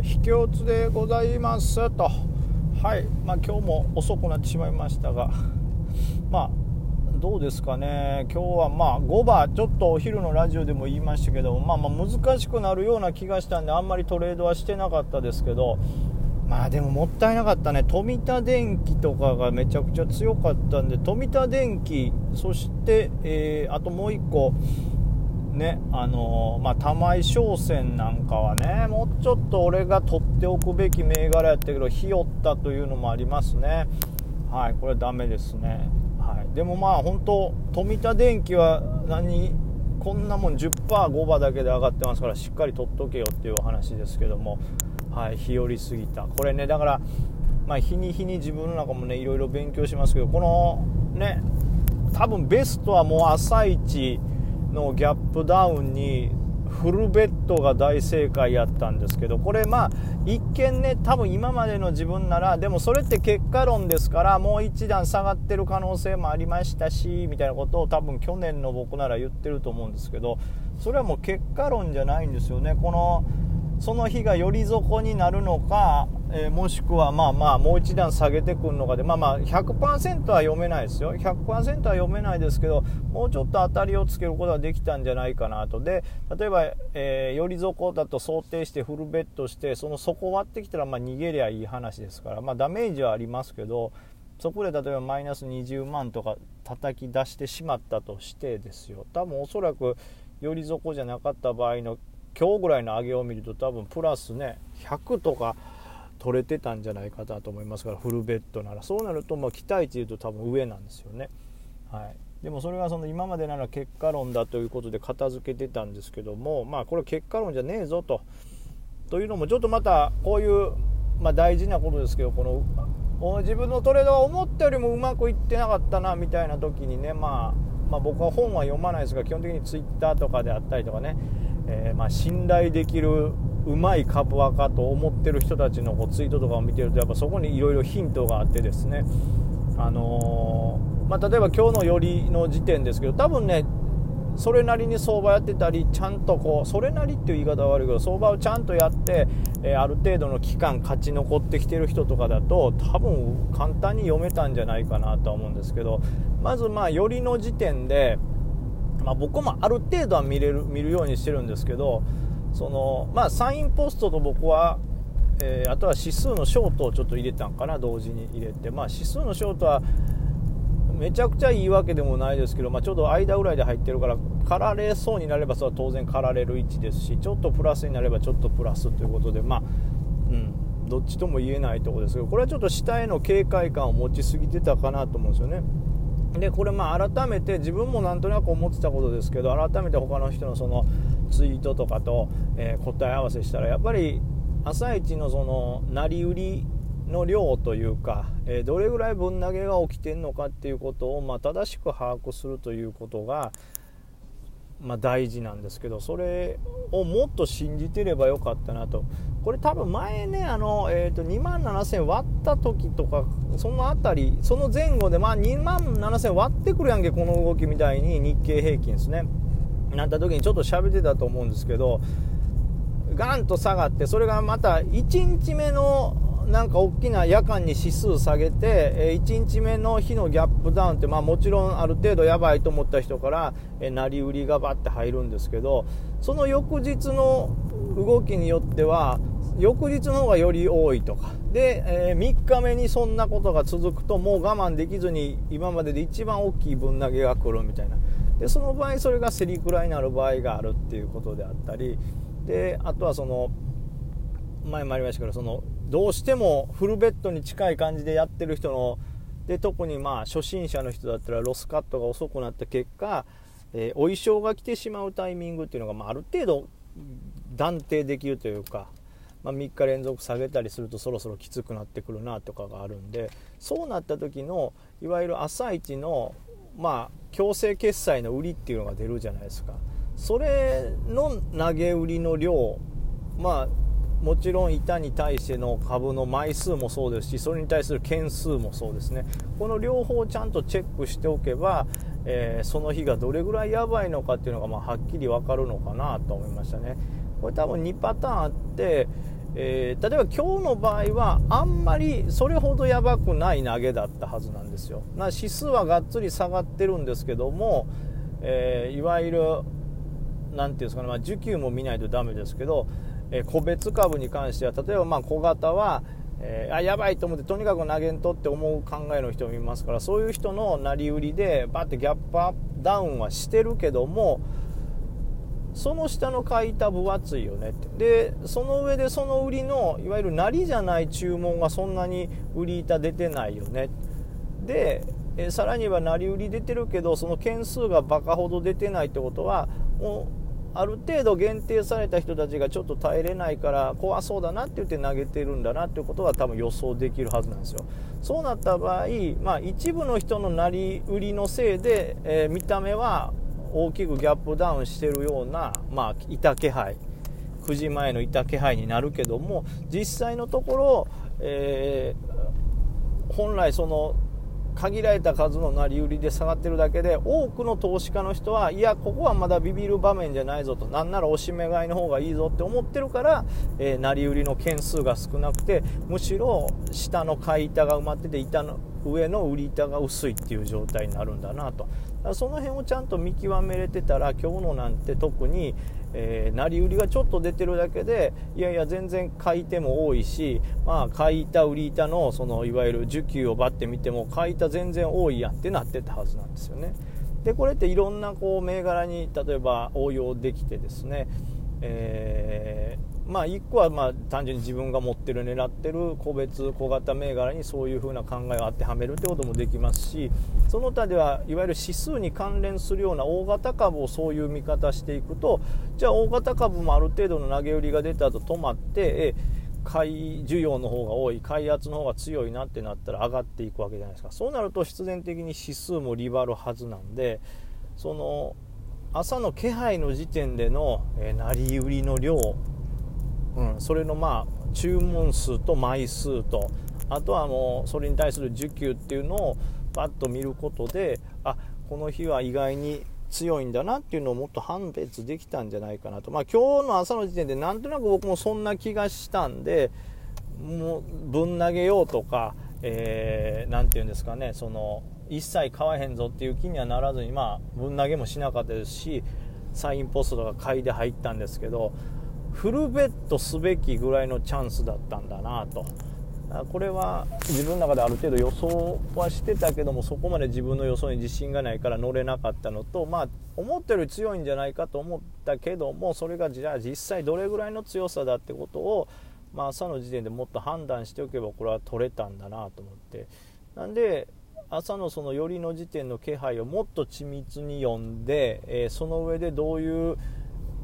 えー、秘境津でございますと。はい。まあ今日も遅くなってしまいましたが。まあどうですかね。今日はまあ5番ちょっとお昼のラジオでも言いましたけどまあまあ難しくなるような気がしたんであんまりトレードはしてなかったですけど。まあでももったいなかったね。富田電機とかがめちゃくちゃ強かったんで富田電機そして、えー、あともう1個。ねあのー、まあ、玉井商船なんかはねもうちょっと俺が取っておくべき銘柄やったけどひよったというのもありますね。はいこれはダメですね、はい、でもまあ本当富田電機は何こんなもん 10%5 番だけで上がってますからしっかり取っとけよっていうお話ですけどもはい日和すぎた。これねだからまあ、日に日に自分の中もねいろいろ勉強しますけどこのね多分ベストはもう朝一のギャップダウンにフルベッドが大正解やったんですけどこれまあ一見ね多分今までの自分ならでもそれって結果論ですからもう一段下がってる可能性もありましたしみたいなことを多分去年の僕なら言ってると思うんですけどそれはもう結果論じゃないんですよね。このその日がより底になるのかえー、もしくはまあまあもう一段下げてくるのかでまあまあ100%は読めないですよ。100%は読めないですけどもうちょっと当たりをつけることができたんじゃないかなと。で例えば、えー、より底だと想定してフルベットしてその底割ってきたらまあ逃げりゃいい話ですからまあダメージはありますけどそこで例えばマイナス20万とか叩き出してしまったとしてですよ。多分おそらくより底じゃなかった場合の今日ぐらいの上げを見ると多分プラスね100とか取れてたんじゃないかなと思いますからフルベッドならそうなるとまあ期待値でいうと多分上なんですよね。はい、でもそれがその今までなら結果論だということで片付けてたんですけどもまあこれ結果論じゃねえぞと。というのもちょっとまたこういう、まあ、大事なことですけどこの自分のトレードは思ったよりもうまくいってなかったなみたいな時にね、まあ、まあ僕は本は読まないですが基本的に Twitter とかであったりとかね、えー、まあ信頼できるうまい株はかと思ってる人たちのこうツイートとかを見てるとやっぱそこにいろいろヒントがあってですね。あのー、まあ、例えば今日の寄りの時点ですけど多分ねそれなりに相場やってたりちゃんとこうそれなりっていう言い方は悪いけど相場をちゃんとやって、えー、ある程度の期間勝ち残ってきてる人とかだと多分簡単に読めたんじゃないかなとは思うんですけどまずまあ寄りの時点で、まあ、僕もある程度は見れる見るようにしてるんですけどそのまあサインポストと僕は、えー、あとは指数のショートをちょっと入れたんかな同時に入れてまあ指数のショートはめちゃくちゃいいわけでもないですけど、まあ、ちょうど間ぐらいで入ってるから刈られそうになればそれは当然刈られる位置ですしちょっとプラスになればちょっとプラスということでまあうんどっちとも言えないところですけどこれはちょっと下への警戒感を持ちすぎてたかなと思うんですよね。でこれまあ改めて自分もなんとなく思ってたことですけど改めて他の人のそのツイートとかと、えー、答え合わせしたらやっぱり朝一のその成り売りの量というか、えー、どれぐらい分投げが起きてるのかっていうことを、まあ、正しく把握するということが、まあ、大事なんですけどそれをもっと信じてればよかったなと。これ多分前ねあの、えーと、2万7000割った時とかその辺りその前後で、まあ、2万7000割ってくるやんけこの動きみたいに日経平均ですね。なった時にちょっと喋ってたと思うんですけどガンと下がってそれがまた1日目のなんか大きな夜間に指数下げて1日目の日のギャップダウンって、まあ、もちろんある程度やばいと思った人から成り売りがバッて入るんですけどその翌日の動きによっては翌日の方がより多いとか。で、えー、3日目にそんなことが続くともう我慢できずに今までで一番大きい分投げが来るみたいな。でその場合それが競りくらいになる場合があるっていうことであったり。であとはその前もありましたけどそのどうしてもフルベッドに近い感じでやってる人ので特にまあ初心者の人だったらロスカットが遅くなった結果、えー、お衣装が来てしまうタイミングっていうのが、まあ、ある程度断定できるというか、まあ、3日連続下げたりするとそろそろきつくなってくるなとかがあるんでそうなった時のいわゆる朝一のまあ強制決済の売りっていうのが出るじゃないですか。それの投げ売りの量まあもちろん板に対しての株の枚数もそうですしそれに対する件数もそうですね。この両方をちゃんとチェックしておけば、えー、その日がどれぐらいやばいのかっていうのがまあはっきり分かるのかなと思いましたね。これ多分2パターンあってえー、例えば今日の場合はあんまりそれほどやばくない投げだったはずなんですよ。な指数はがっつり下がってるんですけども、えー、いわゆる何ていうんですかね、まあ、需給も見ないとダメですけど、え個別株に関しては例えばま小型はえー、あやばいと思ってとにかく投げんとって思う考えの人もいますからそういう人の成り売りでバッてギャップアップダウンはしてるけどもその下の買い板分厚いよね。ってでその上でその売りのいわゆるなりじゃない注文がそんなに売り板出てないよね。でえさらには成り売り出てるけどその件数がバカほど出てないってことはもうある程度限定された人たちがちょっと耐えれないから怖そうだなって言って投げてるんだなっていうことは多分予想できるはずなんですよ。そうなった場合、まあ、一部の人の成り売りのせいで、えー、見た目は大きくギャップダウンしてるような、まあ、いた気配。9時前のいた気配になるけども実際のところ、えー、本来その限られた数の成り売りで下がってるだけで多くの投資家の人はいやここはまだビビる場面じゃないぞと。なんならおしめ買いの方がいいぞって思ってるから、えー、成り売りの件数が少なくてむしろ下の買い板が埋まってて板の上の売り板が薄いっていう状態になるんだなと。その辺をちゃんと見極めれてたら今日のなんて特に、えー、成り売りがちょっと出てるだけでいやいや全然買い手も多いし、まあ、買いた売り板のそのいわゆる需給をバッて見ても買い板全然多いやんってなってたはずなんですよね。でこれっていろんなこう銘柄に例えば応用できてですね、えーまあ、1個はまあ単純に自分が持ってる狙ってる個別小型銘柄にそういう風な考えを当てはめるってこともできますしその他ではいわゆる指数に関連するような大型株をそういう見方していくとじゃあ大型株もある程度の投げ売りが出たと止まって買い需要の方が多い買い圧の方が強いなってなったら上がっていくわけじゃないですか。そうなると必然的に指数もリバるはずなんでその朝の気配の時点での、え成り売りの量、それのまあ注文数と枚数とあとはもうそれに対する需給っていうのをパッと見ることであこの日は意外に強いんだなっていうのをもっと判別できたんじゃないかなと、まあ、今日の朝の時点でなんとなく僕もそんな気がしたんでもうぶん投げようとか何、えー、て言うんですかねその一切買わへんぞっていう気にはならずに、まあ、ぶん投げもしなかったですしサインポストが買いで入ったんですけどフルベッドすべきぐらいのチャンスだったんだなと。これは自分の中である程度予想はしてたけどもそこまで自分の予想に自信がないから乗れなかったのとまあ思ったより強いんじゃないかと思ったけどもそれがじゃあ実際どれぐらいの強さだってことを、まあ、朝の時点でもっと判断しておけばこれは取れたんだなと思って。なんで朝のその寄りの時点の気配をもっと緻密に読んで、えー、その上でどういう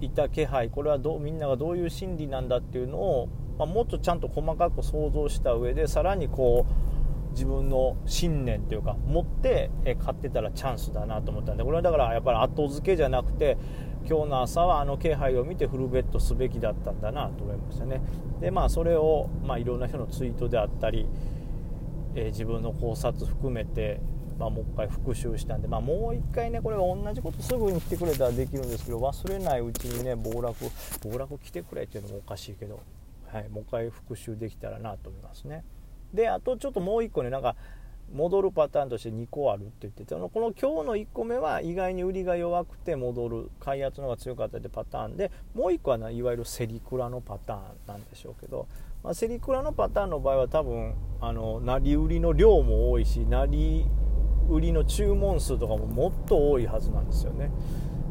いた気配これはどみんながどういう心理なんだっていうのを、まあ、もっとちゃんと細かく想像した上でさらにこう自分の信念というか持って買ってたらチャンスだなと思ったんでこれはだからやっぱり後付けじゃなくて今日の朝はあの気配を見てフルベッドすべきだったんだなと思いましたね。でまあそれを、まあ、いろんな人のツイートであったり、えー、自分の考察含めてまあ、もう一回復習したんで、まあ、もう一回ねこれは同じことすぐに来てくれたらできるんですけど忘れないうちにね暴落暴落来てくれっていうのもおかしいけど、はい、もう一回復習できたらなと思いますね。であとちょっともう一個ねなんか戻るパターンとして2個あるって言っててこの今日の1個目は意外に売りが弱くて戻る買い圧の方が強かったってパターンでもう1個は、ね、いわゆるセリクラのパターンなんでしょうけど、まあ、セリクラのパターンの場合は多分あの成り売りの量も多いし成り売りの注文数とかももっと多いはずなんですよね。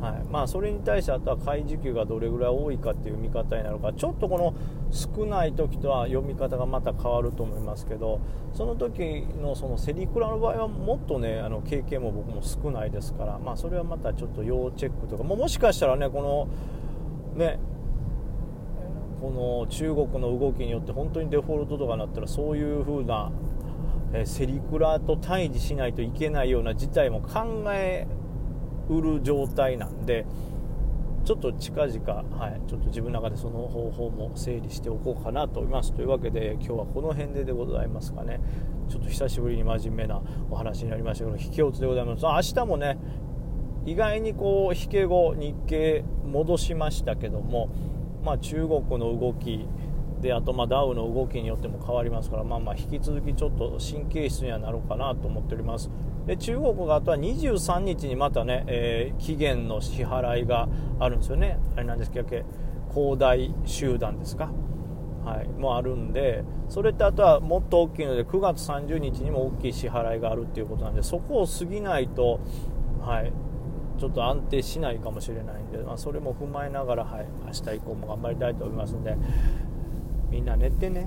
はいまあ、それに対してあとは買い需給がどれぐらい多いかっていう見方になるかちょっとこの少ない時とは読み方がまた変わると思いますけどその時のそのセリクラの場合はもっとねあの経験も僕も少ないですから、まあ、それはまたちょっと要チェックとかももしかしたらねこのねこの中国の動きによって本当にデフォルトとかになったらそういう風なえセリクラと対峙しないといけないような事態も考えうる状態なんでちょっと近々、はい、ちょっと自分の中でその方法も整理しておこうかなと思います。というわけで今日はこの辺ででございますかねちょっと久しぶりに真面目なお話になりましたけど引き落ちでございます。明日もね意外にこう引け後日経戻しましたけども、まあ、中国の動きであとまダウの動きによっても変わりますから、まあ、まあ引き続きちょっと神経質にはなるかなと思っております。で中国があとは23日にまたね、えー、期限の支払いがあるんですよね。あれなんですけど恒大集団ですか？はい、もあるんでそれってあとはもっと大きいので9月30日にも大きい支払いがあるっていうことなんでそこを過ぎないと、はい、ちょっと安定しないかもしれないんで、まあ、それも踏まえながら、はい、明日以降も頑張りたいと思いますのでみんな寝てね。